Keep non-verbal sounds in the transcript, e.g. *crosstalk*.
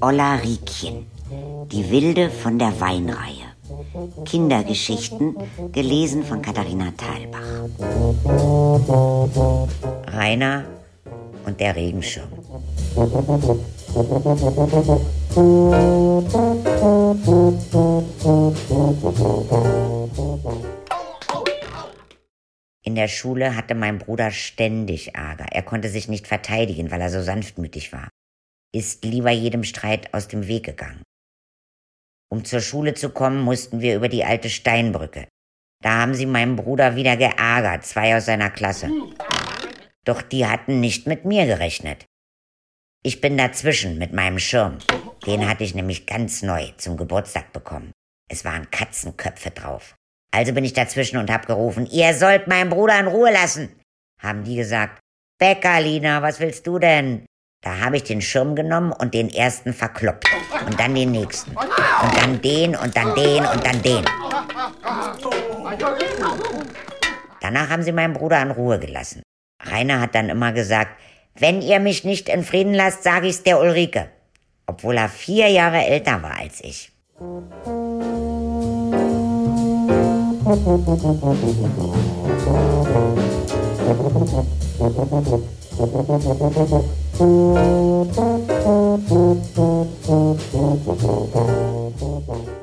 Olla Riekchen, die Wilde von der Weinreihe. Kindergeschichten, gelesen von Katharina Thalbach. Rainer und der Regenschirm. In der Schule hatte mein Bruder ständig Ärger. Er konnte sich nicht verteidigen, weil er so sanftmütig war. Ist lieber jedem Streit aus dem Weg gegangen. Um zur Schule zu kommen, mussten wir über die alte Steinbrücke. Da haben sie meinen Bruder wieder geärgert, zwei aus seiner Klasse. Doch die hatten nicht mit mir gerechnet. Ich bin dazwischen mit meinem Schirm. Den hatte ich nämlich ganz neu zum Geburtstag bekommen. Es waren Katzenköpfe drauf. Also bin ich dazwischen und hab gerufen, ihr sollt meinen Bruder in Ruhe lassen. Haben die gesagt, Beckerlina, was willst du denn? Da habe ich den Schirm genommen und den ersten verkloppt. Und dann den nächsten. Und dann den und dann den und dann den. Danach haben sie meinen Bruder in Ruhe gelassen. Rainer hat dann immer gesagt, wenn ihr mich nicht in Frieden lasst, sage ich's der Ulrike. Obwohl er vier Jahre älter war als ich. *laughs* Thank you.